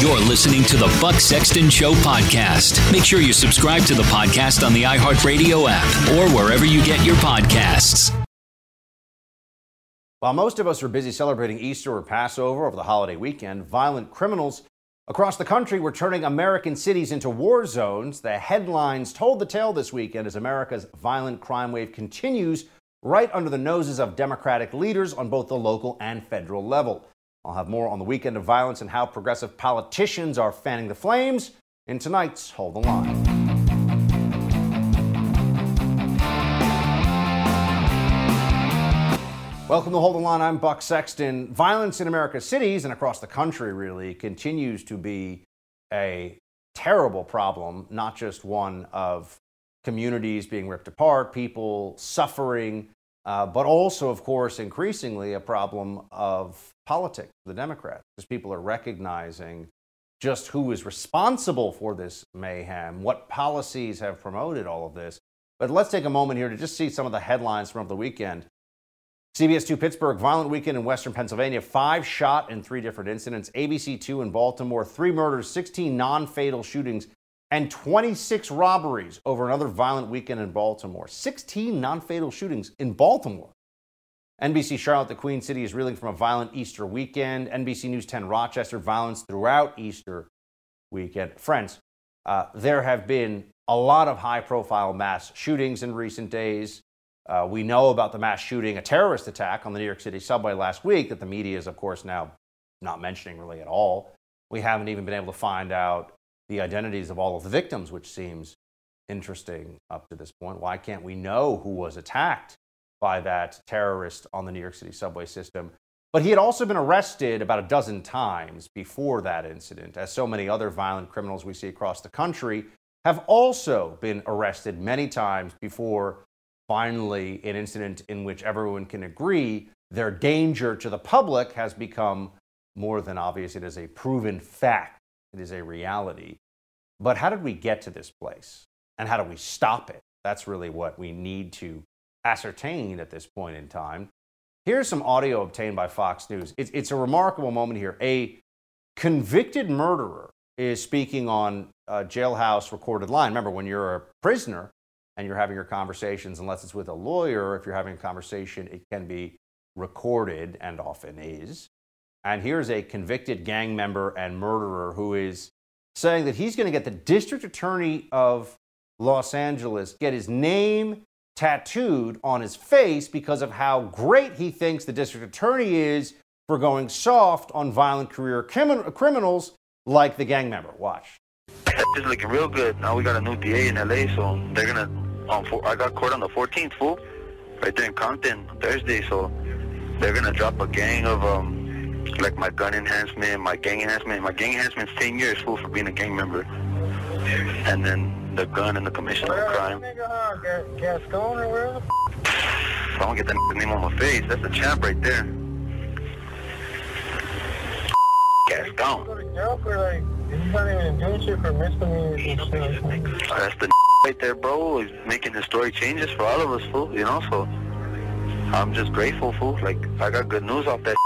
You're listening to the Buck Sexton Show podcast. Make sure you subscribe to the podcast on the iHeartRadio app or wherever you get your podcasts. While most of us are busy celebrating Easter or Passover over the holiday weekend, violent criminals across the country were turning American cities into war zones. The headlines told the tale this weekend as America's violent crime wave continues right under the noses of Democratic leaders on both the local and federal level. I'll have more on the weekend of violence and how progressive politicians are fanning the flames in tonight's Hold the Line. Welcome to Hold the Line. I'm Buck Sexton. Violence in America's cities and across the country really continues to be a terrible problem, not just one of communities being ripped apart, people suffering, uh, but also, of course, increasingly a problem of politics, the Democrats, because people are recognizing just who is responsible for this mayhem, what policies have promoted all of this. But let's take a moment here to just see some of the headlines from the weekend. CBS 2 Pittsburgh, violent weekend in western Pennsylvania, five shot in three different incidents. ABC 2 in Baltimore, three murders, 16 non fatal shootings, and 26 robberies over another violent weekend in Baltimore. 16 non fatal shootings in Baltimore. NBC Charlotte, the Queen City, is reeling from a violent Easter weekend. NBC News 10 Rochester, violence throughout Easter weekend. Friends, uh, there have been a lot of high profile mass shootings in recent days. Uh, we know about the mass shooting, a terrorist attack on the New York City subway last week that the media is, of course, now not mentioning really at all. We haven't even been able to find out the identities of all of the victims, which seems interesting up to this point. Why can't we know who was attacked by that terrorist on the New York City subway system. But he had also been arrested about a dozen times before that incident, as so many other violent criminals we see across the country have also been arrested many times before finally an incident in which everyone can agree their danger to the public has become more than obvious. It is a proven fact, it is a reality. But how did we get to this place? And how do we stop it? That's really what we need to ascertain at this point in time. Here's some audio obtained by Fox News. It's, it's a remarkable moment here. A convicted murderer is speaking on a jailhouse recorded line. Remember, when you're a prisoner and you're having your conversations, unless it's with a lawyer, if you're having a conversation, it can be recorded and often is. And here's a convicted gang member and murderer who is saying that he's going to get the district attorney of Los Angeles get his name tattooed on his face because of how great he thinks the district attorney is for going soft on violent career crimin- criminals like the gang member. Watch. It's looking real good. Now we got a new DA in LA, so they're gonna. Um, I got court on the 14th, fool, right there in Compton Thursday. So they're gonna drop a gang of um, like my gun enhancement, my gang enhancement. My gang enhancement's 10 years, full for being a gang member, and then the gun and the commission of a crime. Gascon or where? the I don't get that name on my face. That's a champ right there. Gascon. Go to jail for like, he's not even doing shit for misdemeanors and shit. That's the right there, bro. He's making historic changes for all of us, fool. You know, so I'm just grateful, fool. Like I got good news off that.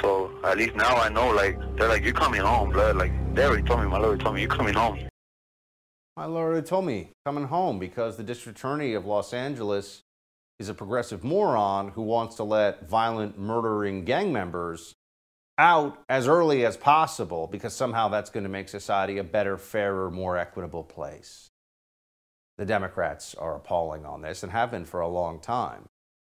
So at least now I know. Like they're like, you're coming home, blood. Like they already told me, my lawyer told me, you're coming home. My lawyer told me coming home because the district attorney of Los Angeles is a progressive moron who wants to let violent murdering gang members out as early as possible because somehow that's going to make society a better, fairer, more equitable place. The Democrats are appalling on this and have been for a long time.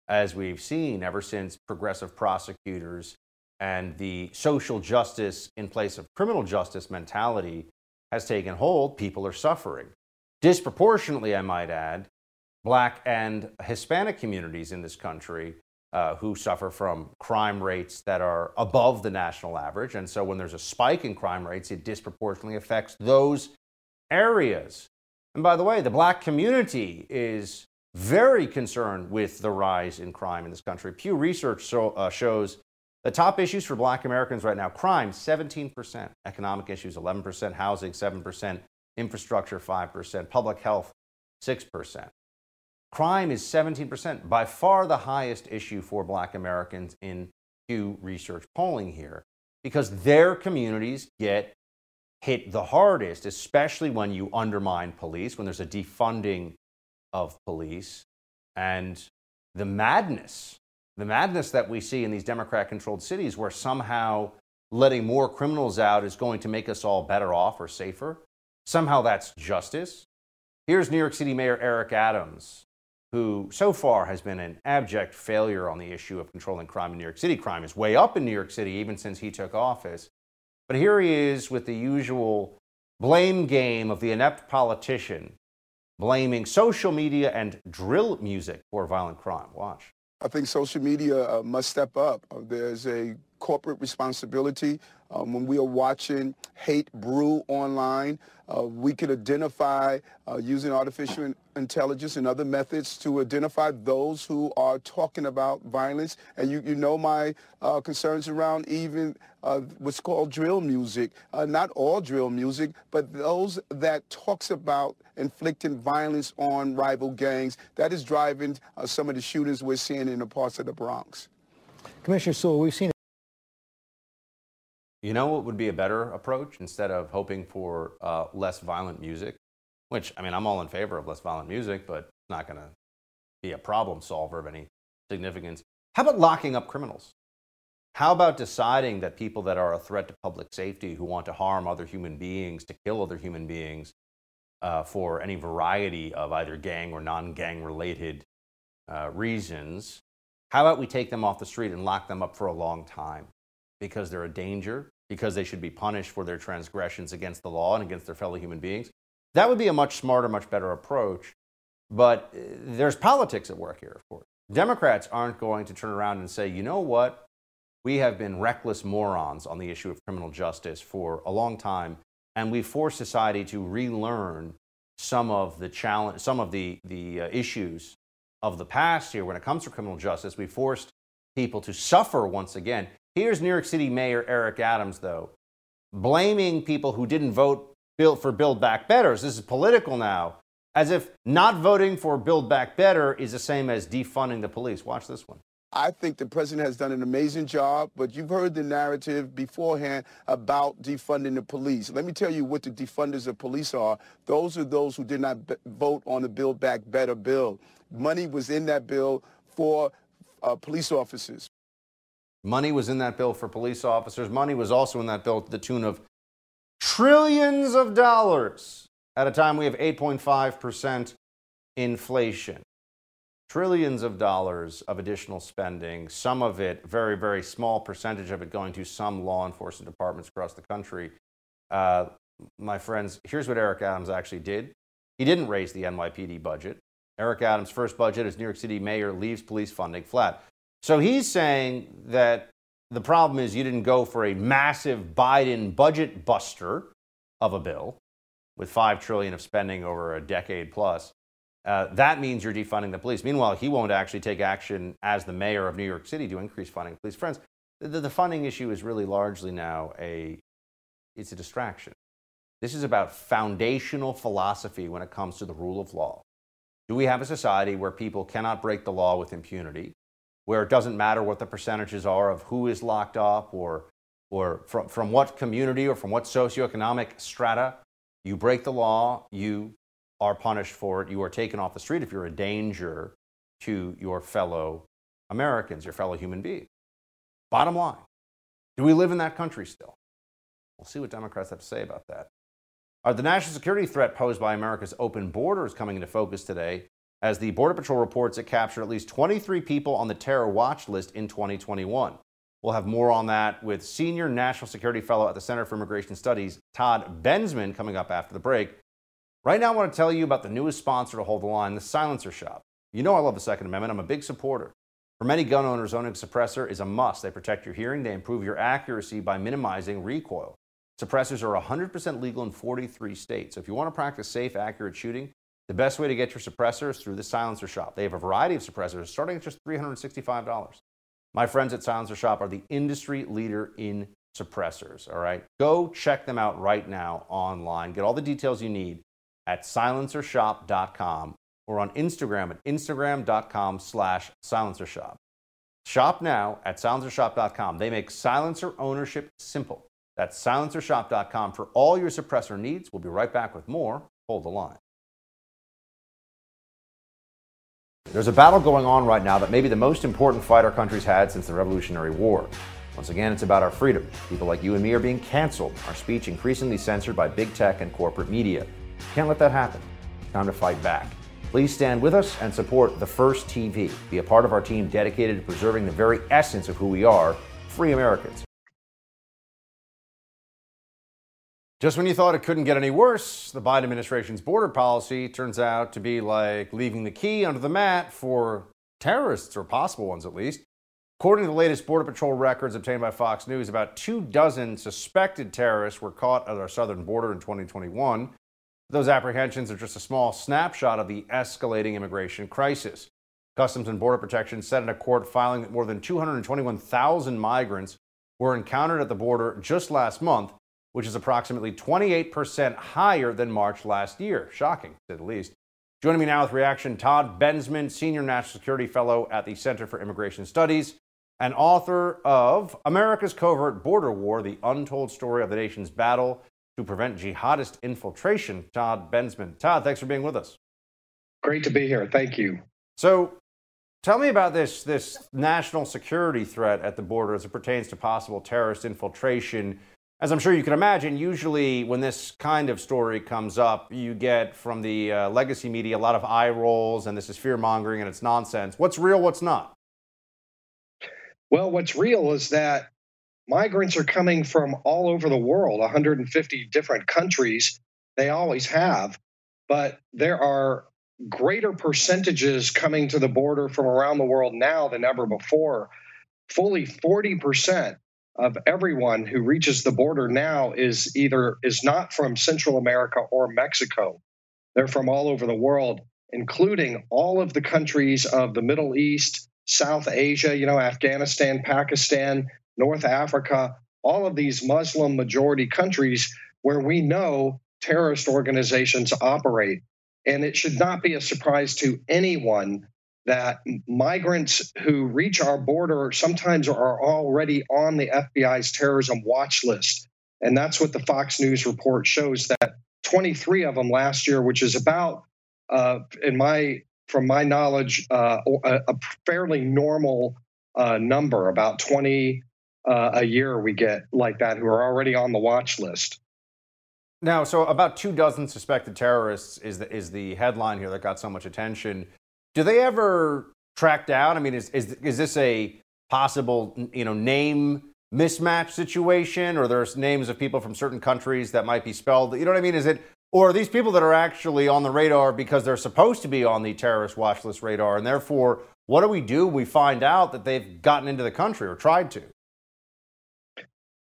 As we've seen ever since progressive prosecutors and the social justice in place of criminal justice mentality has taken hold, people are suffering. Disproportionately, I might add, black and Hispanic communities in this country uh, who suffer from crime rates that are above the national average. And so when there's a spike in crime rates, it disproportionately affects those areas. And by the way, the black community is very concerned with the rise in crime in this country. Pew Research so, uh, shows the top issues for black Americans right now crime, 17%, economic issues, 11%, housing, 7%, infrastructure, 5%, public health, 6%. Crime is 17%, by far the highest issue for black Americans in Pew Research polling here, because their communities get hit the hardest, especially when you undermine police, when there's a defunding of police, and the madness, the madness that we see in these Democrat controlled cities where somehow letting more criminals out is going to make us all better off or safer. Somehow that's justice. Here's New York City Mayor Eric Adams who so far has been an abject failure on the issue of controlling crime in New York City. Crime is way up in New York City even since he took office. But here he is with the usual blame game of the inept politician, blaming social media and drill music for violent crime. Watch. I think social media uh, must step up. Uh, there's a corporate responsibility. Um, when we are watching hate brew online, uh, we can identify uh, using artificial intelligence and other methods to identify those who are talking about violence. And you, you know my uh, concerns around even uh, what's called drill music. Uh, not all drill music, but those that talks about inflicting violence on rival gangs. That is driving uh, some of the shootings we're seeing in the parts of the Bronx. Commissioner Sewell, we've seen you know what would be a better approach instead of hoping for uh, less violent music? Which, I mean, I'm all in favor of less violent music, but it's not going to be a problem solver of any significance. How about locking up criminals? How about deciding that people that are a threat to public safety, who want to harm other human beings, to kill other human beings uh, for any variety of either gang or non gang related uh, reasons, how about we take them off the street and lock them up for a long time? Because they're a danger, because they should be punished for their transgressions against the law and against their fellow human beings. That would be a much smarter, much better approach. But uh, there's politics at work here, of course. Democrats aren't going to turn around and say, you know what? We have been reckless morons on the issue of criminal justice for a long time, and we've forced society to relearn some of the challenge, some of the, the uh, issues of the past here when it comes to criminal justice. We forced people to suffer once again. Here's New York City Mayor Eric Adams, though, blaming people who didn't vote for Build Back Better. This is political now, as if not voting for Build Back Better is the same as defunding the police. Watch this one. I think the president has done an amazing job, but you've heard the narrative beforehand about defunding the police. Let me tell you what the defunders of police are. Those are those who did not vote on the Build Back Better bill. Money was in that bill for uh, police officers. Money was in that bill for police officers. Money was also in that bill to the tune of trillions of dollars at a time we have 8.5% inflation trillions of dollars of additional spending, some of it, very, very small percentage of it going to some law enforcement departments across the country. Uh, my friends, here's what Eric Adams actually did. He didn't raise the NYPD budget. Eric Adams' first budget as New York City mayor leaves police funding flat. So he's saying that the problem is you didn't go for a massive Biden budget buster of a bill with 5 trillion of spending over a decade plus. Uh, that means you're defunding the police. Meanwhile, he won't actually take action as the mayor of New York City to increase funding police. Friends, the, the funding issue is really largely now a it's a distraction. This is about foundational philosophy when it comes to the rule of law. Do we have a society where people cannot break the law with impunity, where it doesn't matter what the percentages are of who is locked up or, or from, from what community or from what socioeconomic strata? You break the law, you are punished for it. You are taken off the street if you're a danger to your fellow Americans, your fellow human beings. Bottom line, do we live in that country still? We'll see what Democrats have to say about that. Are the national security threat posed by America's open borders coming into focus today as the Border Patrol reports it captured at least 23 people on the terror watch list in 2021. We'll have more on that with senior national security fellow at the Center for Immigration Studies, Todd Bensman, coming up after the break. Right now, I want to tell you about the newest sponsor to hold the line, the Silencer Shop. You know I love the Second Amendment. I'm a big supporter. For many gun owners, owning a suppressor is a must. They protect your hearing, they improve your accuracy by minimizing recoil. Suppressors are 100% legal in 43 states. So if you want to practice safe, accurate shooting, the best way to get your suppressor is through the Silencer Shop. They have a variety of suppressors starting at just $365. My friends at Silencer Shop are the industry leader in suppressors, all right? Go check them out right now online. Get all the details you need at silencershop.com or on Instagram at instagram.com slash silencershop. Shop now at silencershop.com. They make silencer ownership simple. That's silencershop.com for all your suppressor needs. We'll be right back with more. Hold the line. There's a battle going on right now that may be the most important fight our country's had since the Revolutionary War. Once again, it's about our freedom. People like you and me are being canceled, our speech increasingly censored by big tech and corporate media. Can't let that happen. Time to fight back. Please stand with us and support The First TV. Be a part of our team dedicated to preserving the very essence of who we are free Americans. Just when you thought it couldn't get any worse, the Biden administration's border policy turns out to be like leaving the key under the mat for terrorists, or possible ones at least. According to the latest Border Patrol records obtained by Fox News, about two dozen suspected terrorists were caught at our southern border in 2021. Those apprehensions are just a small snapshot of the escalating immigration crisis. Customs and Border Protection said in a court filing that more than 221,000 migrants were encountered at the border just last month, which is approximately 28% higher than March last year. Shocking, to say the least. Joining me now with reaction, Todd Bensman, Senior National Security Fellow at the Center for Immigration Studies and author of America's Covert Border War The Untold Story of the Nation's Battle to prevent jihadist infiltration, Todd Bensman. Todd, thanks for being with us. Great to be here. Thank you. So, tell me about this this national security threat at the border as it pertains to possible terrorist infiltration. As I'm sure you can imagine, usually when this kind of story comes up, you get from the uh, legacy media a lot of eye rolls and this is fear mongering and it's nonsense. What's real, what's not? Well, what's real is that migrants are coming from all over the world, 150 different countries. They always have, but there are greater percentages coming to the border from around the world now than ever before. Fully 40% of everyone who reaches the border now is either is not from Central America or Mexico. They're from all over the world, including all of the countries of the Middle East, South Asia, you know, Afghanistan, Pakistan, North Africa, all of these Muslim majority countries where we know terrorist organizations operate. And it should not be a surprise to anyone that migrants who reach our border sometimes are already on the FBI's terrorism watch list. And that's what the Fox News report shows that 23 of them last year, which is about, uh, in my from my knowledge, uh, a, fairly normal uh, number, about 20 uh, a year we get like that who are already on the watch list. Now, so about two dozen suspected terrorists is the, is the headline here that got so much attention. Do they ever track down? I mean, is, is, is this a possible, you know, name mismatch situation or there's names of people from certain countries that might be spelled, you know what I mean? Is it, or these people that are actually on the radar because they're supposed to be on the terrorist watch list radar and therefore what do we do? We find out that they've gotten into the country or tried to.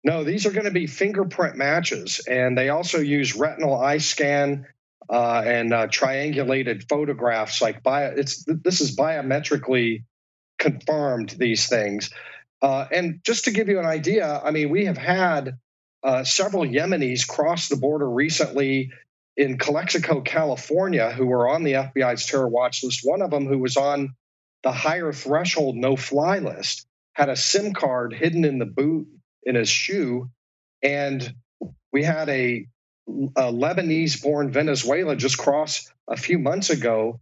No, these are going to be fingerprint matches, and they also use retinal eye scan uh, and uh, triangulated photographs. Like bio, it's this is biometrically confirmed. These things, uh, and just to give you an idea, I mean, we have had uh, several Yemenis cross the border recently in Calexico, California, who were on the FBI's terror watch list. One of them, who was on the higher threshold no-fly list, had a SIM card hidden in the boot in his shoe. And we had a, a Lebanese born Venezuela just cross a few months ago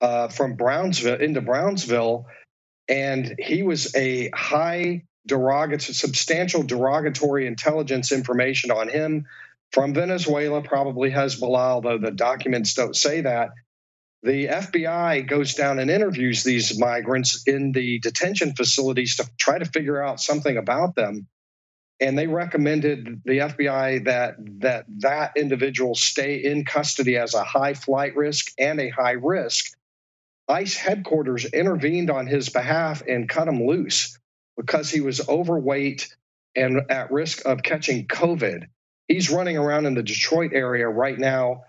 uh, from Brownsville into Brownsville. And he was a high derogatory, substantial derogatory intelligence information on him from Venezuela, probably Hezbollah, although the documents don't say that. The FBI goes down and interviews these migrants in the detention facilities to try to figure out something about them and they recommended the FBI that that that individual stay in custody as a high flight risk and a high risk. ICE headquarters intervened on his behalf and cut him loose because he was overweight and at risk of catching COVID. He's running around in the Detroit area right now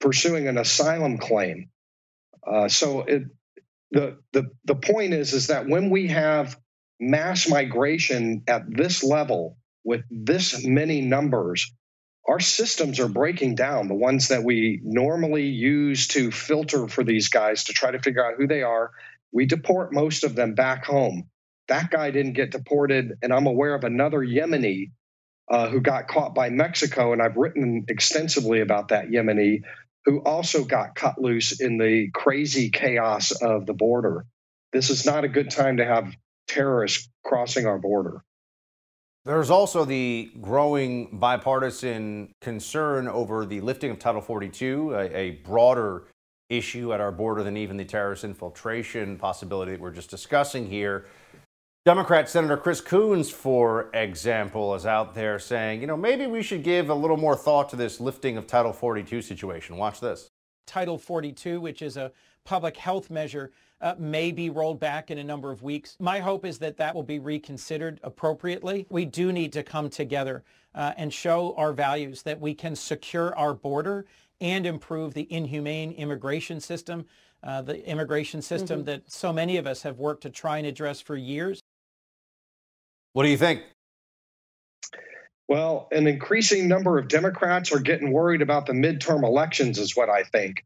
pursuing an asylum claim. Uh, so it, the the the point is is that when we have mass migration at this level with this many numbers, our systems are breaking down. The ones that we normally use to filter for these guys to try to figure out who they are, we deport most of them back home. That guy didn't get deported, and I'm aware of another Yemeni uh, who got caught by Mexico, and I've written extensively about that Yemeni who also got cut loose in the crazy chaos of the border. This is not a good time to have terrorists crossing our border. There's also the growing bipartisan concern over the lifting of Title 42, a, a, broader issue at our border than even the terrorist infiltration possibility that we're just discussing here. Democrat Senator Chris Coons, for example, is out there saying, you know, maybe we should give a little more thought to this lifting of Title 42 situation. Watch this. Title 42, which is a public health measure uh, may be rolled back in a number of weeks. My hope is that that will be reconsidered appropriately. We do need to come together uh, and show our values that we can secure our border and improve the inhumane immigration system, uh, the immigration system mm-hmm. that so many of us have worked to try and address for years. What do you think? Well, an increasing number of Democrats are getting worried about the midterm elections, is what I think.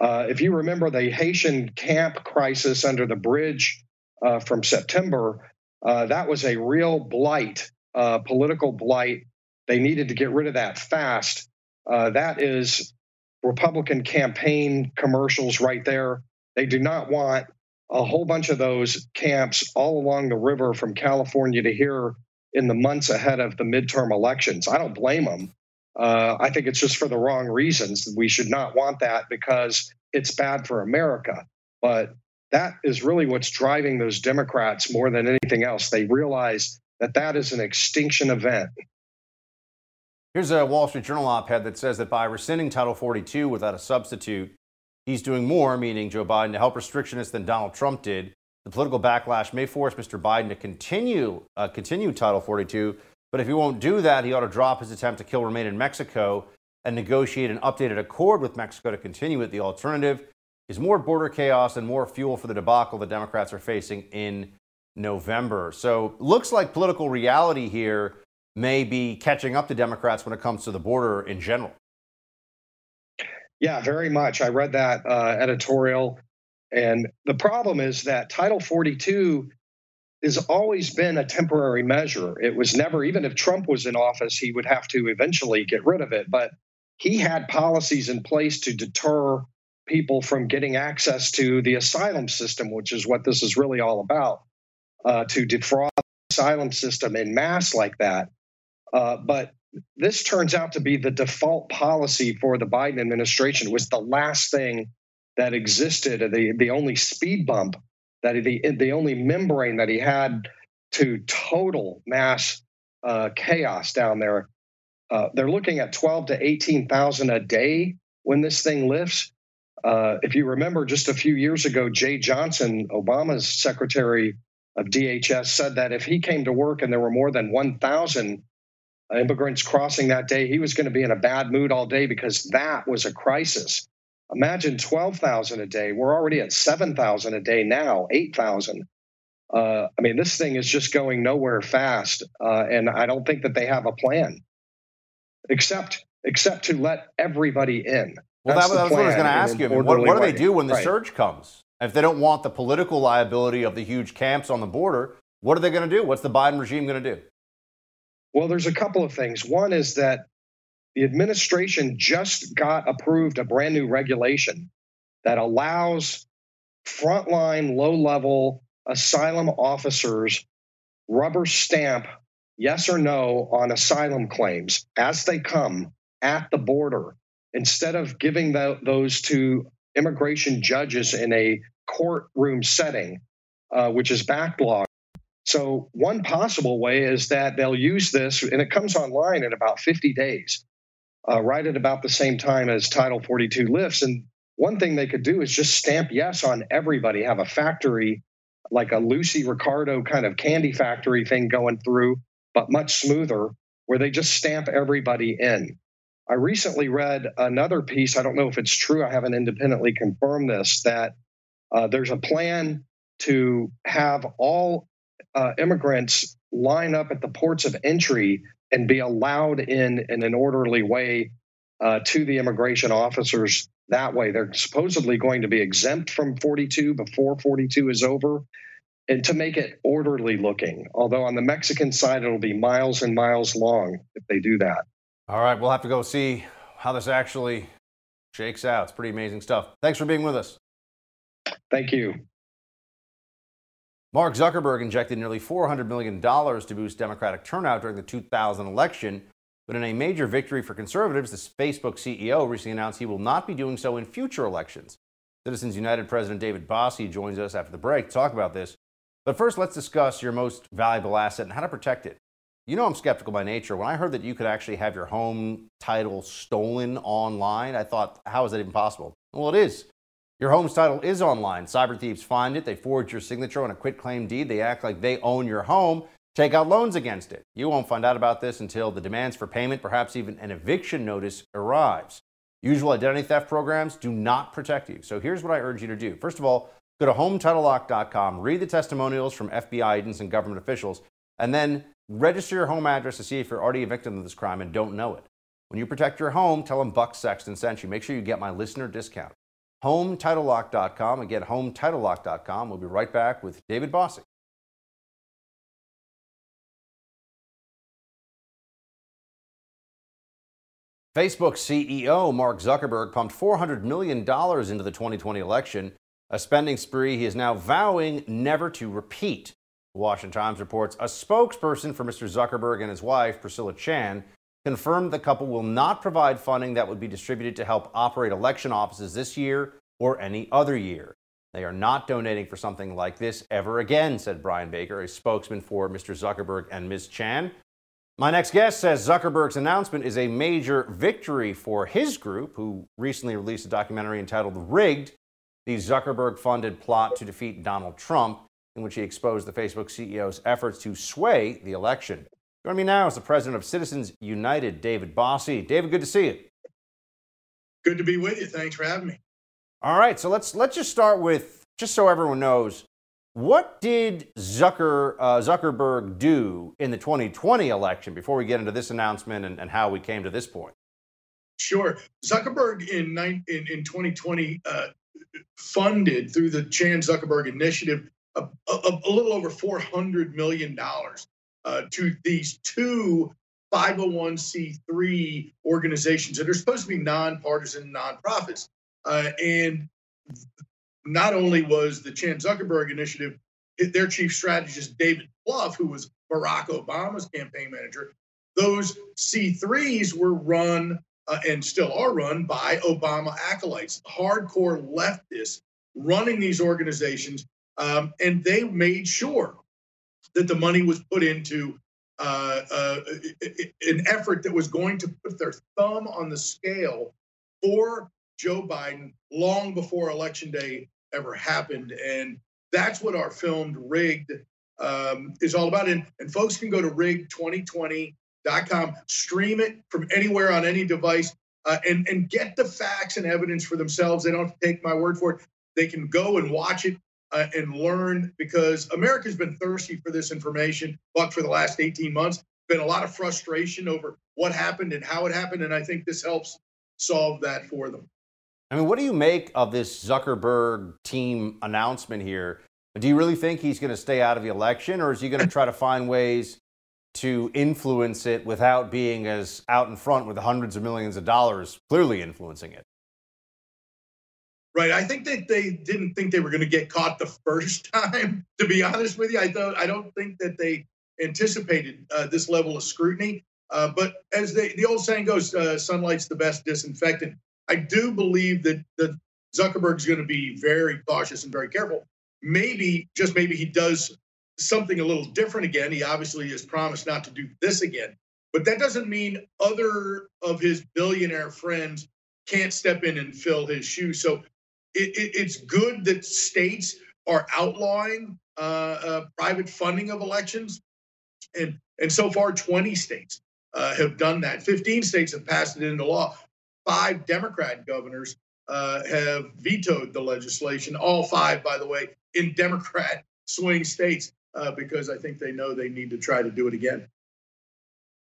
Uh, if you remember the Haitian camp crisis under the bridge uh, from September, uh, that was a real blight, uh, political blight. They needed to get rid of that fast. Uh, that is Republican campaign commercials right there. They do not want a whole bunch of those camps all along the river from California to here in the months ahead of the midterm elections. I don't blame them. Uh, I think it's just for the wrong reasons. We should not want that because it's bad for America. But that is really what's driving those Democrats more than anything else. They realize that that is an extinction event. Here's a Wall Street Journal op ed that says that by rescinding Title 42 without a substitute, he's doing more, meaning Joe Biden, to help restrictionists than Donald Trump did. The political backlash may force Mr. Biden to continue uh, continue Title 42 but if he won't do that, he ought to drop his attempt to kill remain in Mexico and negotiate an updated accord with Mexico to continue it. The alternative is more border chaos and more fuel for the debacle the Democrats are facing in November. So, looks like political reality here may be catching up to Democrats when it comes to the border in general. Yeah, very much. I read that uh, editorial. And the problem is that Title 42 has always been a temporary measure. It was never, even if Trump was in office, he would have to eventually get rid of it. But he had policies in place to deter people from getting access to the asylum system, which is what this is really all about, uh, to defraud the asylum system in mass like that. Uh, but this turns out to be the default policy for the Biden administration. Was the last thing that existed, the the only speed bump that the the only membrane that he had to total mass uh, chaos down there. Uh, they're looking at twelve to eighteen thousand a day when this thing lifts. Uh, if you remember, just a few years ago, Jeh Johnson, Obama's secretary of DHS, said that if he came to work and there were more than one thousand immigrants crossing that day, he was going to be in a bad mood all day because that was a crisis. Imagine 12,000 a day. We're already at 7,000 a day now, 8,000. Uh, I mean, this thing is just going nowhere fast. Uh, and I don't think that they have a plan except except to let everybody in. Well, that's, that, what I was going to ask you. I mean, what, what, do they do when the right. surge comes? If they don't want the political liability of the huge camps on the border, what are they going to do? What's the Biden regime going to do? Well, there's a couple of things. One is that the administration just got approved a brand new regulation that allows frontline low level asylum officers rubber stamp yes or no on asylum claims as they come at the border instead of giving the, those to immigration judges in a courtroom setting, uh, which is backlogged. So, one possible way is that they'll use this, and it comes online in about 50 days uh, right at about the same time as Title 42 lifts. And one thing they could do is just stamp yes on everybody, have a factory like a Lucy Ricardo kind of candy factory thing going through, but much smoother, where they just stamp everybody in. I recently read another piece. I don't know if it's true. I haven't independently confirmed this. That uh, there's a plan to have all uh, immigrants line up at the ports of entry and be allowed in in an orderly way uh, to the immigration officers that way. They're supposedly going to be exempt from 42 before 42 is over and to make it orderly looking. Although on the Mexican side, it'll be miles and miles long if they do that. All right, we'll have to go see how this actually shakes out. It's pretty amazing stuff. Thanks for being with us. Thank you. Mark Zuckerberg injected nearly $400 million to boost Democratic turnout during the 2000 election. But in a major victory for conservatives, the Facebook CEO recently announced he will not be doing so in future elections. Citizens United President David Bossie joins us after the break to talk about this. But first, let's discuss your most valuable asset and how to protect it. You know, I'm skeptical by nature. When I heard that you could actually have your home title stolen online, I thought, how is that even possible? Well, it is. Your home's title is online. Cyber thieves find it, they forge your signature on a quitclaim deed, they act like they own your home, take out loans against it. You won't find out about this until the demands for payment, perhaps even an eviction notice, arrives. Usual identity theft programs do not protect you. So here's what I urge you to do. First of all, go to HomeTitleLock.com, read the testimonials from FBI agents and government officials, and then register your home address to see if you're already a victim of this crime and don't know it. When you protect your home, tell them Buck Sexton sent you. Make sure you get my listener discount. HomeTitleLock.com. Again, HomeTitleLock.com. We'll be right back with David Bossie. Facebook CEO Mark Zuckerberg pumped $400 million into the 2020 election, a spending spree he is now vowing never to repeat. The Washington Times reports a spokesperson for Mr. Zuckerberg and his wife, Priscilla Chan, confirmed the couple will not provide funding that would be distributed to help operate election offices this year or any other year. They are not donating for something like this ever again, said Brian Baker, a spokesman for Mr. Zuckerberg and Ms. Chan. My next guest says Zuckerberg's announcement is a major victory for his group, who recently released a documentary entitled Rigged, the Zuckerberg funded plot to defeat Donald Trump, in which he exposed the Facebook CEO's efforts to sway the election. Joining me now is the president of Citizens United, David Bossie. David, good to see you. Good to be with you. Thanks for having me. All right, so let's let's just start with just so everyone knows, what did Zucker uh, Zuckerberg do in the 2020 election before we get into this announcement and, and how we came to this point? Sure, Zuckerberg in in, in 2020 uh, funded through the Chan Zuckerberg Initiative a, a, a little over $400 million uh, to these two 501c3 organizations that are supposed to be nonpartisan nonprofits. Uh, and not only was the Chan Zuckerberg Initiative, their chief strategist, David Plouffe, who was Barack Obama's campaign manager, those C3s were run uh, and still are run by Obama acolytes, hardcore leftists running these organizations. Um, and they made sure that the money was put into uh, uh, an effort that was going to put their thumb on the scale for Joe Biden long before Election Day ever happened. And that's what our filmed Rigged um, is all about. And, and folks can go to rig2020.com, stream it from anywhere on any device, uh, and, and get the facts and evidence for themselves. They don't take my word for it. They can go and watch it uh, and learn because America's been thirsty for this information, but for the last 18 months, been a lot of frustration over what happened and how it happened. And I think this helps solve that for them. I mean, what do you make of this Zuckerberg team announcement here? Do you really think he's going to stay out of the election, or is he going to try to find ways to influence it without being as out in front with hundreds of millions of dollars clearly influencing it? Right. I think that they didn't think they were going to get caught the first time. To be honest with you, I thought I don't think that they anticipated uh, this level of scrutiny. Uh, but as they, the old saying goes, uh, sunlight's the best disinfectant. I do believe that that Zuckerberg's going to be very cautious and very careful. Maybe, just maybe, he does something a little different again. He obviously has promised not to do this again, but that doesn't mean other of his billionaire friends can't step in and fill his shoes. So it, it, it's good that states are outlawing uh, uh, private funding of elections, and and so far 20 states uh, have done that. 15 states have passed it into law. Five Democrat governors uh, have vetoed the legislation. All five, by the way, in Democrat swing states, uh, because I think they know they need to try to do it again.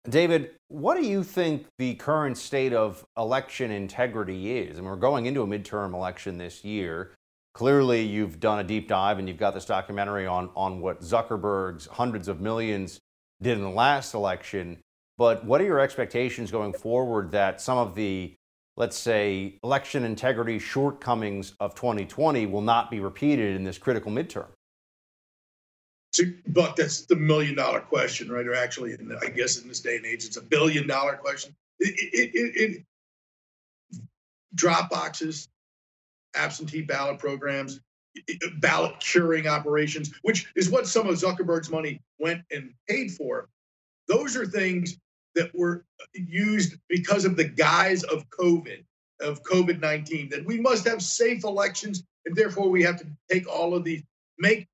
David, what do you think the current state of election integrity is? I mean, we're going into a midterm election this year. Clearly, you've done a deep dive and you've got this documentary on, on what Zuckerberg's hundreds of millions did in the last election. But what are your expectations going forward that some of the let's say, election integrity shortcomings of 2020 will not be repeated in this critical midterm? Buck, that's the million dollar question, right? Or actually, in, I guess in this day and age, it's a billion dollar question. It, it, it, drop boxes, absentee ballot programs, ballot curing operations, which is what some of Zuckerberg's money went and paid for. Those are things that were used because of the guise of COVID, of COVID 19, that we must have safe elections and therefore we have to take all of these, make,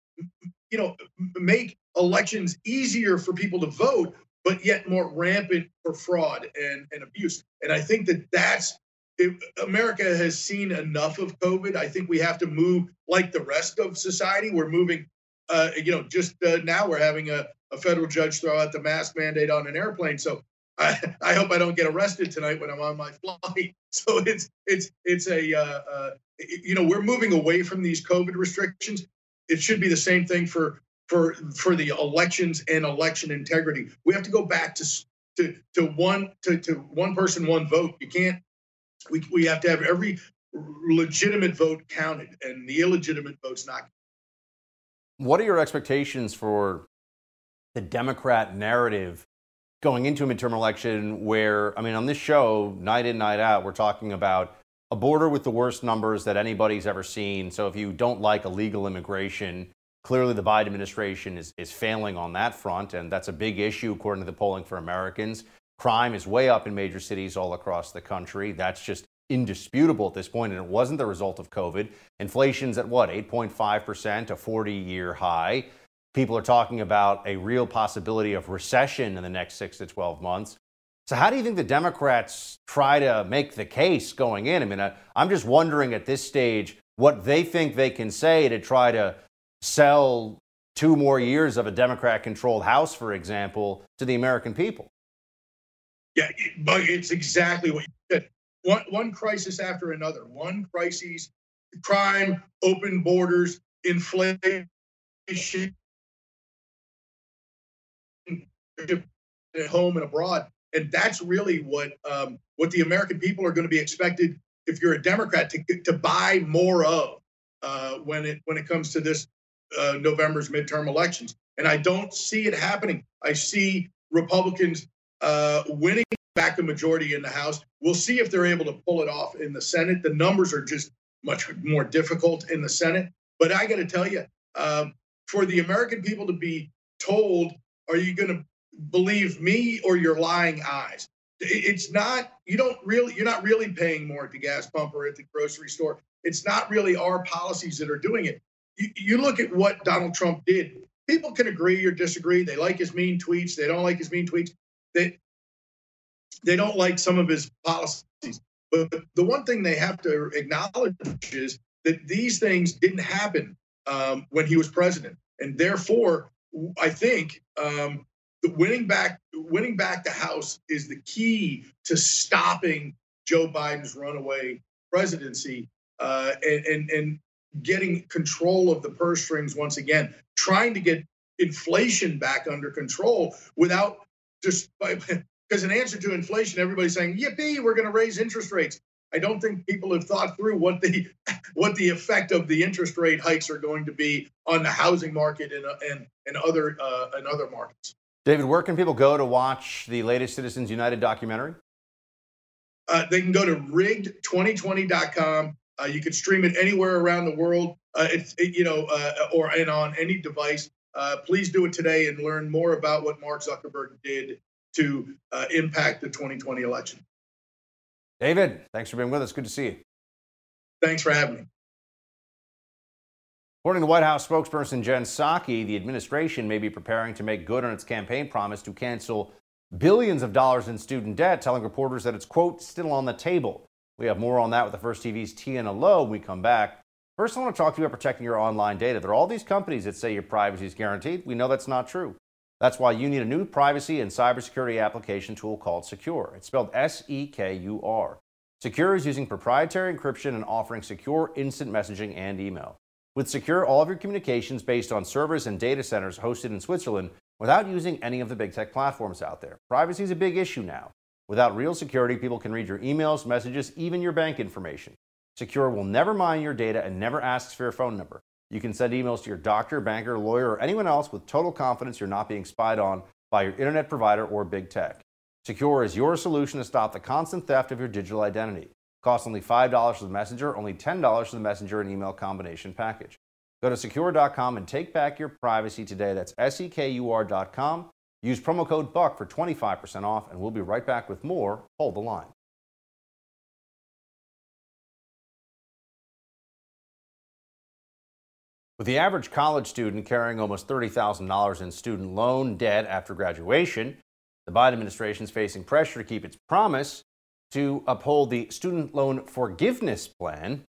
you know, make elections easier for people to vote, but yet more rampant for fraud and, and abuse. And I think that that's if America has seen enough of COVID. I think we have to move like the rest of society. We're moving, uh, you know, just uh, now we're having a, a federal judge throw out the mask mandate on an airplane. So I, I hope I don't get arrested tonight when I'm on my flight. So it's it's it's a uh, uh, you know we're moving away from these COVID restrictions. It should be the same thing for for for the elections and election integrity. We have to go back to to to one to, to one person one vote. You can't. We we have to have every legitimate vote counted, and the illegitimate votes not. What are your expectations for the Democrat narrative going into a midterm election where, I mean, on this show, night in, night out, we're talking about a border with the worst numbers that anybody's ever seen. So if you don't like illegal immigration, clearly the Biden administration is, is failing on that front. And that's a big issue, according to the polling for Americans. Crime is way up in major cities all across the country. That's just indisputable at this point, and it wasn't the result of COVID. Inflation's at what, 8.5%, a 40 year high. People are talking about a real possibility of recession in the next six to 12 months. So, how do you think the Democrats try to make the case going in? I mean, I, I'm just wondering at this stage what they think they can say to try to sell two more years of a Democrat controlled House, for example, to the American people. Yeah, but it's exactly what you said. One, one crisis after another, one crisis crime, open borders, inflation, at home and abroad. And that's really what um, what the American people are going to be expected, if you're a Democrat, to to buy more of uh, when it when it comes to this uh, November's midterm elections. And I don't see it happening. I see Republicans uh, winning back a majority in the House. We'll see if they're able to pull it off in the Senate. The numbers are just much more difficult in the Senate. But I got to tell you, um, for the American people to be told, are you going to believe me or your lying eyes? It's not, you don't really, you're not really paying more at the gas pump or at the grocery store. It's not really our policies that are doing it. You, you look at what Donald Trump did. People can agree or disagree. They like his mean tweets. They don't like his mean tweets. They, they don't like some of his policies. But the one thing they have to acknowledge is that these things didn't happen um, when he was president, and therefore, I think um, winning back winning back the House is the key to stopping Joe Biden's runaway presidency uh, and, and and getting control of the purse strings once again, trying to get inflation back under control without just because in answer to inflation, everybody's saying, "Yippee, we're going to raise interest rates." I don't think people have thought through what the what the effect of the interest rate hikes are going to be on the housing market and and and other uh, and other markets. David, where can people go to watch the latest Citizens United documentary? Uh, they can go to rigged2020.com. Uh, you can stream it anywhere around the world. Uh, it's it, you know, uh, or and on any device. Uh, please do it today and learn more about what Mark Zuckerberg did to uh, impact the 2020 election. David, thanks for being with us. Good to see you. Thanks for having me. According to White House spokesperson Jen Psaki, the administration may be preparing to make good on its campaign promise to cancel billions of dollars in student debt, telling reporters that it's, quote, still on the table. We have more on that with the First TV's Tiana Lowe when we come back. First, I want to talk to you about protecting your online data. There are all these companies that say your privacy is guaranteed. We know that's not true. That's why you need a new privacy and cybersecurity application tool called Sekur. It's spelled S E K U R. Sekur is using proprietary encryption and offering secure instant messaging and email. With Sekur, all of your communications based on servers and data centers hosted in Switzerland without using any of the big tech platforms out there. Privacy is a big issue now. Without real security, people can read your emails, messages, even your bank information. Sekur will never mine your data and never asks for your phone number. You can send emails to your doctor, banker, lawyer, or anyone else with total confidence you're not being spied on by your internet provider or big tech. Sekur is your solution to stop the constant theft of your digital identity. Costs only $5 for the messenger, only $10 for the messenger and email combination package. Go to sekur.com and take back your privacy today. That's S-E-K-U-R.com. Use promo code BUCK for 25% off, and we'll be right back with more. Hold the line. With the average college student carrying almost $30,000 in student loan debt after graduation, the Biden administration is facing pressure to keep its promise to uphold the student loan forgiveness plan.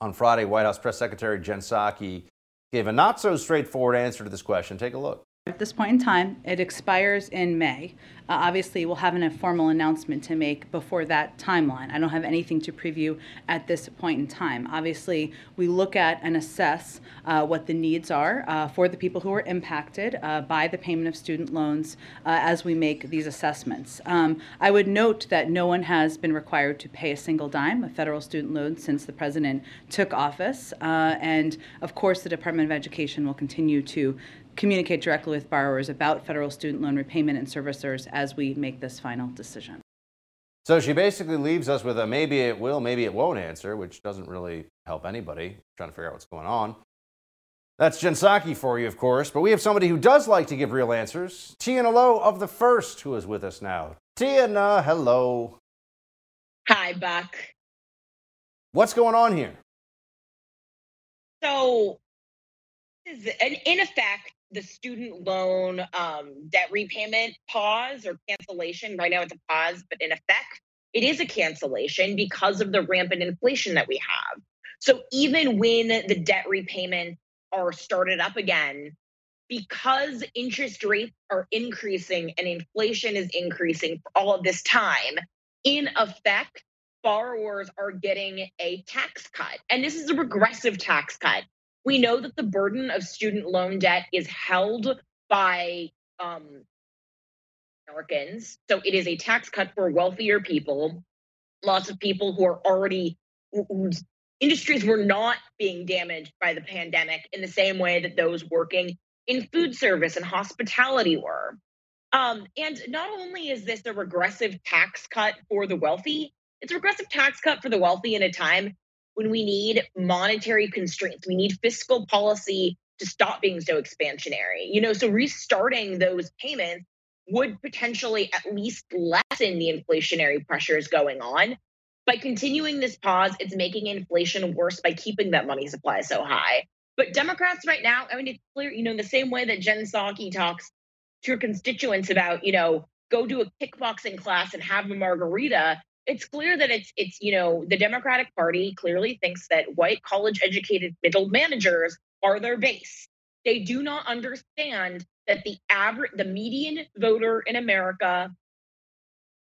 On Friday, White House Press Secretary Jen Psaki gave a not so straightforward answer to this question. Take a look. At this point in time, it expires in May. Uh, obviously, we'll have an informal announcement to make before that timeline. I don't have anything to preview at this point in time. Obviously, we look at and assess uh, what the needs are uh, for the people who are impacted uh, by the payment of student loans uh, as we make these assessments. Um, I would note that no one has been required to pay a single dime of federal student loans since the president took office. Uh, and of course, the Department of Education will continue to communicate directly with borrowers about federal student loan repayment and servicers as we make this final decision. So she basically leaves us with a maybe it will, maybe it won't answer, which doesn't really help anybody trying to figure out what's going on. That's Jen Psaki for you, of course, but we have somebody who does like to give real answers. Tiana Lowe of The First, who is with us now. Tiana, hello. Hi, Buck. What's going on here? So, in effect, the student loan um, debt repayment pause or cancellation. Right now, it's a pause, but in effect, it is a cancellation because of the rampant inflation that we have. So even when the debt repayments are started up again, because interest rates are increasing and inflation is increasing for all of this time, in effect, borrowers are getting a tax cut. And this is a regressive tax cut. We know that the burden of student loan debt is held by um, Americans. So it is a tax cut for wealthier people, lots of people who are already, whose industries were not being damaged by the pandemic in the same way that those working in food service and hospitality were. Um, and not only is this a regressive tax cut for the wealthy, it's a regressive tax cut for the wealthy in a time when we need monetary constraints. We need fiscal policy to stop being so expansionary. You know, so restarting those payments would potentially at least lessen the inflationary pressures going on. By continuing this pause, it's making inflation worse by keeping that money supply so high. But Democrats right now, I mean, it's clear, you know, in the same way that Jen Psaki talks to her constituents about, you know, go to a kickboxing class and have a margarita, it's clear that it's it's you know the democratic party clearly thinks that white college educated middle managers are their base. They do not understand that the average the median voter in america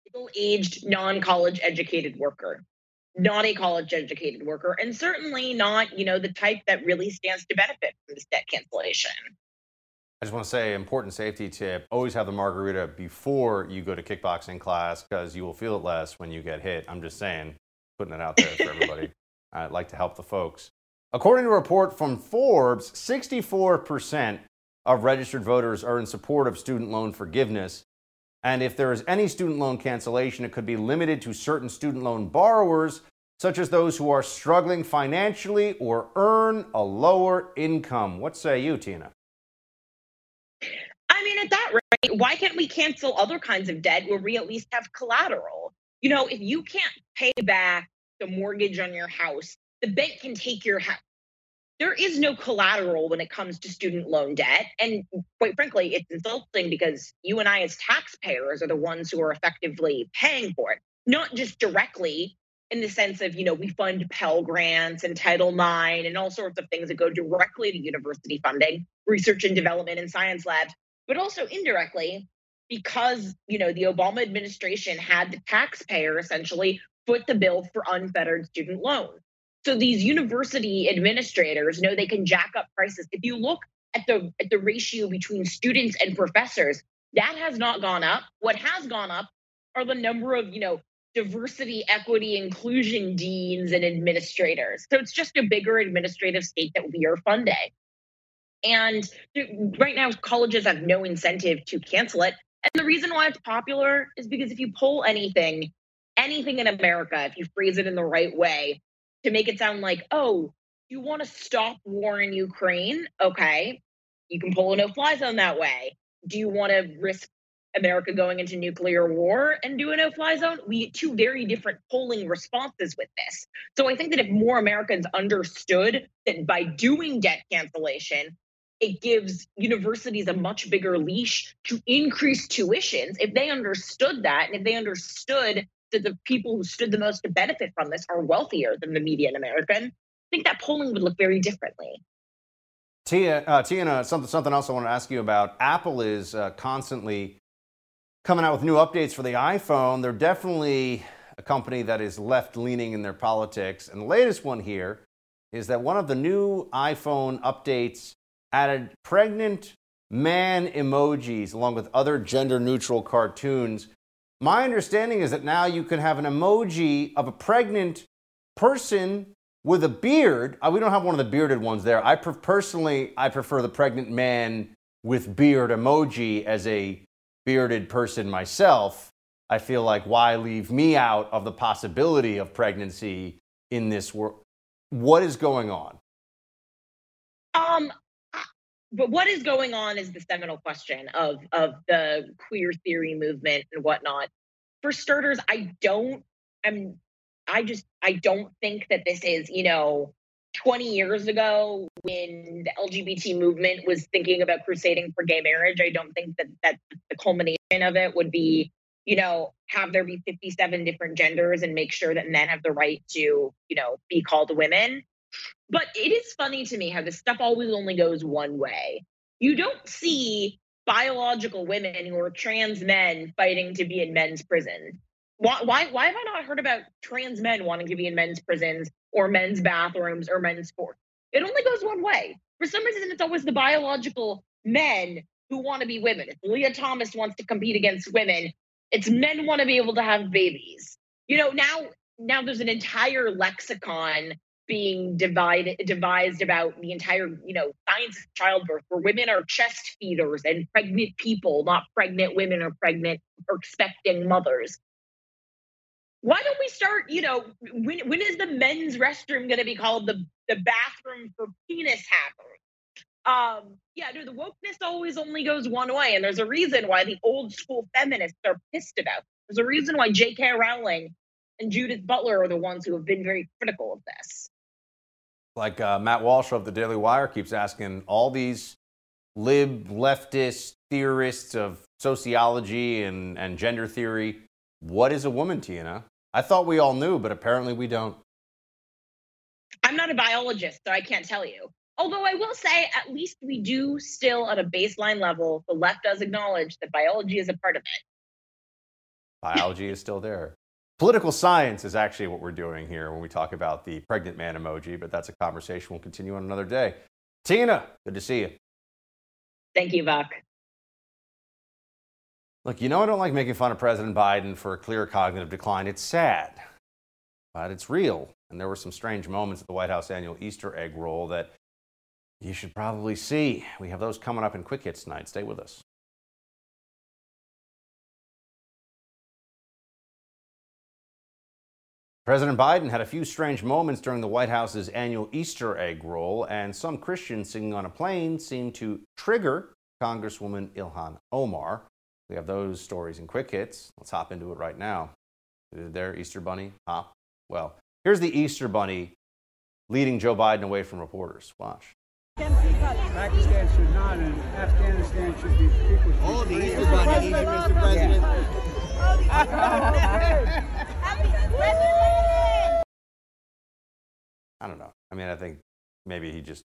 middle aged non college educated worker not a college educated worker and certainly not you know the type that really stands to benefit from this debt cancellation I just want to say, important safety tip: always have the margarita before you go to kickboxing class because you will feel it less when you get hit. I'm just saying, putting it out there for everybody. I'd like to help the folks. According to a report from Forbes, 64% of registered voters are in support of student loan forgiveness. And if there is any student loan cancellation, it could be limited to certain student loan borrowers, such as those who are struggling financially or earn a lower income. What say you, Tina? Mean, at that rate, why can't we cancel other kinds of debt where we at least have collateral? You know, if you can't pay back the mortgage on your house, the bank can take your house. There is no collateral when it comes to student loan debt. And quite frankly, it's insulting because you and I, as taxpayers, are the ones who are effectively paying for it, not just directly in the sense of, you know, we fund Pell Grants and Title IX and all sorts of things that go directly to university funding, research and development and science labs, but also indirectly because you know the Obama administration had the taxpayer essentially foot the bill for unfettered student loans. So these university administrators know they can jack up prices. If you look at the at the ratio between students and professors, that has not gone up. What has gone up are the number of, you know, diversity, equity, inclusion deans and administrators. So it's just a bigger administrative state that we are funding. And right now, colleges have no incentive to cancel it. And the reason why it's popular is because if you pull anything, anything in America, if you phrase it in the right way to make it sound like, oh, you want to stop war in Ukraine? Okay, you can pull a no fly zone that way. Do you want to risk America going into nuclear war and do a no fly zone? We get two very different polling responses with this. So I think that if more Americans understood that by doing debt cancellation, it gives universities a much bigger leash to increase tuitions. If they understood that, and if they understood that the people who stood the most to benefit from this are wealthier than the median American, I think that polling would look very differently. Tia, uh, something, something else I want to ask you about. Apple is uh, constantly coming out with new updates for the iPhone. They're definitely a company that is left leaning in their politics. And the latest one here is that one of the new iPhone updates added pregnant man emojis along with other gender neutral cartoons. My understanding is that now you can have an emoji of a pregnant person with a beard. Uh, we don't have one of the bearded ones there. I personally I prefer the pregnant man with beard emoji as a bearded person myself. I feel like why leave me out of the possibility of pregnancy in this world? What is going on? Um, but what is going on is the seminal question of of the queer theory movement and whatnot. For starters, I don't. I'm. I just. I don't think that this is. You know, 20 years ago when the LGBT movement was thinking about crusading for gay marriage. I don't think that that the culmination of it would be. You know, have there be 57 different genders and make sure that men have the right to, you know, be called women. But it is funny to me how this stuff always only goes one way. You don't see biological women are trans men fighting to be in men's prison. Why, why, why have I not heard about trans men wanting to be in men's prisons or men's bathrooms or men's sports? It only goes one way. For some reason, it's always the biological men who want to be women. If Lia Thomas wants to compete against women, it's men want to be able to have babies. You know, now now there's an entire lexicon being divided devised about the entire you know science of childbirth where women are chest feeders and pregnant people not pregnant women or pregnant or expecting mothers. Why don't we start you know when, when is the men's restroom going to be called the the bathroom for penis hackers? Um yeah no the wokeness always only goes one way and there's a reason why the old school feminists are pissed about it. there's a reason why j.k rowling and judith butler are the ones who have been very critical of this like uh, Matt Walsh of the Daily Wire keeps asking all these lib leftist theorists of sociology and, and gender theory, what is a woman, Tina? I thought we all knew, but apparently we don't. I'm not a biologist, so I can't tell you. Although I will say, at least we do still, at a baseline level, the left does acknowledge that biology is a part of it. Biology is still there. Political science is actually what we're doing here when we talk about the pregnant man emoji, but that's a conversation we'll continue on another day. Tina, good to see you. Thank you, Buck. Look, you know I don't like making fun of President Biden for a clear cognitive decline. It's sad, but it's real. And there were some strange moments at the White House annual Easter egg roll that you should probably see. We have those coming up in quick hits tonight. Stay with us. President Biden had a few strange moments during the White House's annual Easter egg roll, and some Christians singing on a plane seemed to trigger Congresswoman Ilhan Omar. We have those stories in quick hits. Let's hop into it right now. Did their Easter Bunny hop? Well, here's the Easter Bunny leading Joe Biden away from reporters. Watch. Pakistan should not, and Afghanistan should be people. Oh, the Easter Bunny, Mr. President. I don't know. I mean, I think maybe he just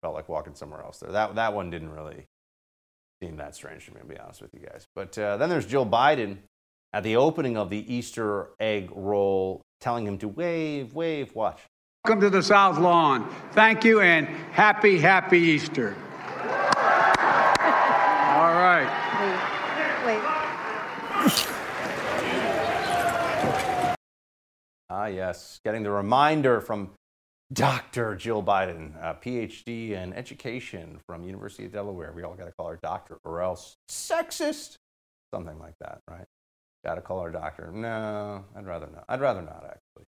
felt like walking somewhere else there. That, that one didn't really seem that strange to me, to be honest with you guys. But uh, then there's Jill Biden at the opening of the Easter egg roll telling him to wave, wave, watch. Welcome to the South Lawn. Thank you and happy, happy Easter. All right. Wait. Ah, yes, getting the reminder from Dr. Jill Biden, a PhD in education from University of Delaware. We all got to call her doctor or else sexist. Something like that, right? Got to call her doctor. No, I'd rather not. I'd rather not, actually.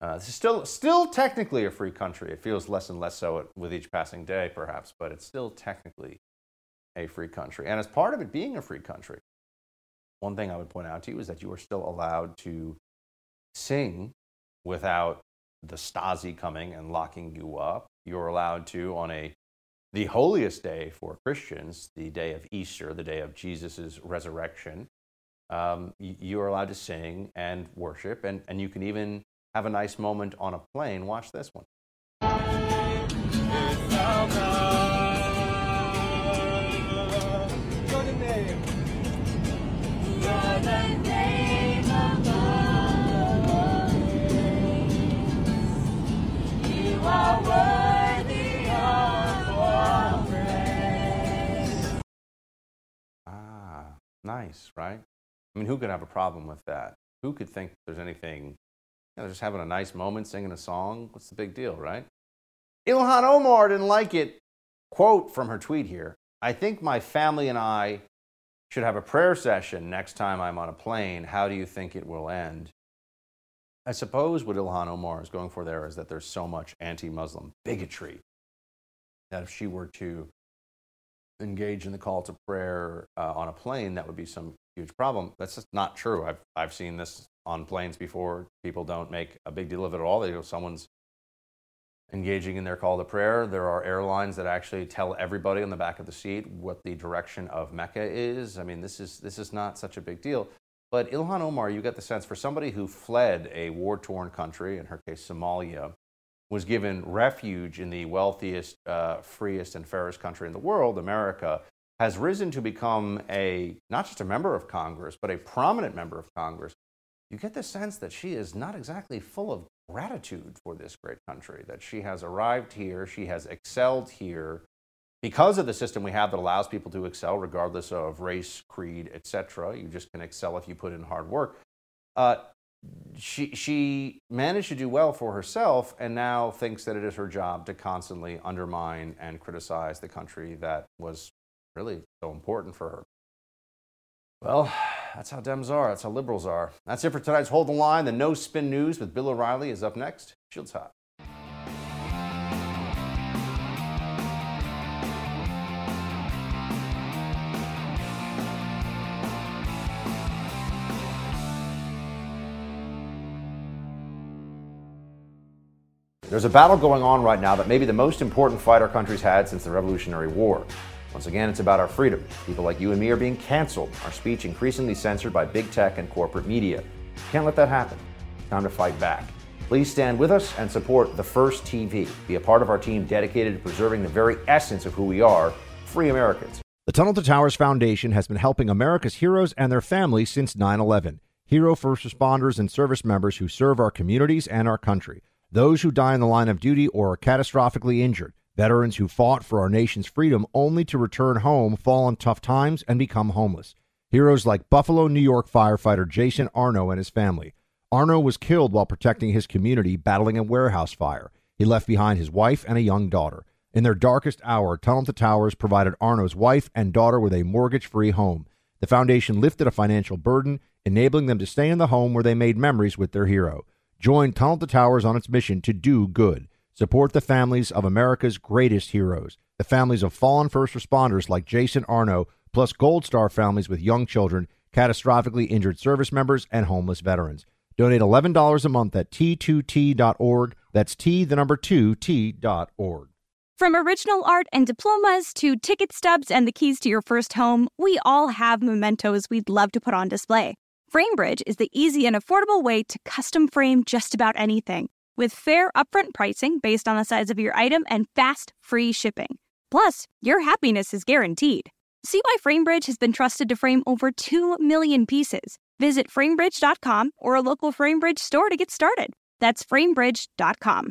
Uh, this is still, still technically a free country. It feels less and less so with each passing day, perhaps, but it's still technically a free country. And as part of it being a free country, one thing I would point out to you is that you are still allowed to sing without the Stasi coming and locking you up. You're allowed to, on a the holiest day for Christians, the day of Easter, the day of Jesus' resurrection, um, you are allowed to sing and worship, and, and you can even have a nice moment on a plane. Watch this one. Nice, right? I mean, who could have a problem with that? Who could think there's anything, you know, just having a nice moment, singing a song? What's the big deal, right? Ilhan Omar didn't like it. Quote from her tweet here I think my family and I should have a prayer session next time I'm on a plane. How do you think it will end? I suppose what Ilhan Omar is going for there is that there's so much anti Muslim bigotry that if she were to engage in the call to prayer uh, on a plane, that would be some huge problem. That's just not true. I've, I've seen this on planes before. People don't make a big deal of it at all. They go, someone's engaging in their call to prayer. There are airlines that actually tell everybody on the back of the seat what the direction of Mecca is. I mean, this is, this is not such a big deal. But Ilhan Omar, you get the sense for somebody who fled a war torn country, in her case, Somalia, was given refuge in the wealthiest, uh, freest, and fairest country in the world, America, has risen to become a not just a member of Congress, but a prominent member of Congress. you get the sense that she is not exactly full of gratitude for this great country, that she has arrived here, she has excelled here because of the system we have that allows people to excel regardless of race, creed, etc. You just can excel if you put in hard work. Uh, she, she managed to do well for herself and now thinks that it is her job to constantly undermine and criticize the country that was really so important for her. Well, that's how Dems are. That's how liberals are. That's it for tonight's Hold the Line. The No Spin News with Bill O'Reilly is up next. Shields hot. There's a battle going on right now that may be the most important fight our country's had since the Revolutionary War. Once again, it's about our freedom. People like you and me are being canceled, our speech increasingly censored by big tech and corporate media. Can't let that happen. Time to fight back. Please stand with us and support The First TV. Be a part of our team dedicated to preserving the very essence of who we are free Americans. The Tunnel to Towers Foundation has been helping America's heroes and their families since 9 11. Hero first responders and service members who serve our communities and our country those who die in the line of duty or are catastrophically injured, veterans who fought for our nation's freedom only to return home, fall on tough times, and become homeless. Heroes like Buffalo, New York firefighter Jason Arno and his family. Arno was killed while protecting his community battling a warehouse fire. He left behind his wife and a young daughter. In their darkest hour, Tunnel to Towers provided Arno's wife and daughter with a mortgage free home. The foundation lifted a financial burden, enabling them to stay in the home where they made memories with their hero. Join Tunnel to Towers on its mission to do good. Support the families of America's greatest heroes, the families of fallen first responders like Jason Arno, plus Gold Star families with young children, catastrophically injured service members, and homeless veterans. Donate $11 a month at t2t.org. That's T, the number 2, t.org. From original art and diplomas to ticket stubs and the keys to your first home, we all have mementos we'd love to put on display. FrameBridge is the easy and affordable way to custom frame just about anything, with fair upfront pricing based on the size of your item and fast, free shipping. Plus, your happiness is guaranteed. See why FrameBridge has been trusted to frame over 2 million pieces. Visit framebridge.com or a local FrameBridge store to get started. That's framebridge.com.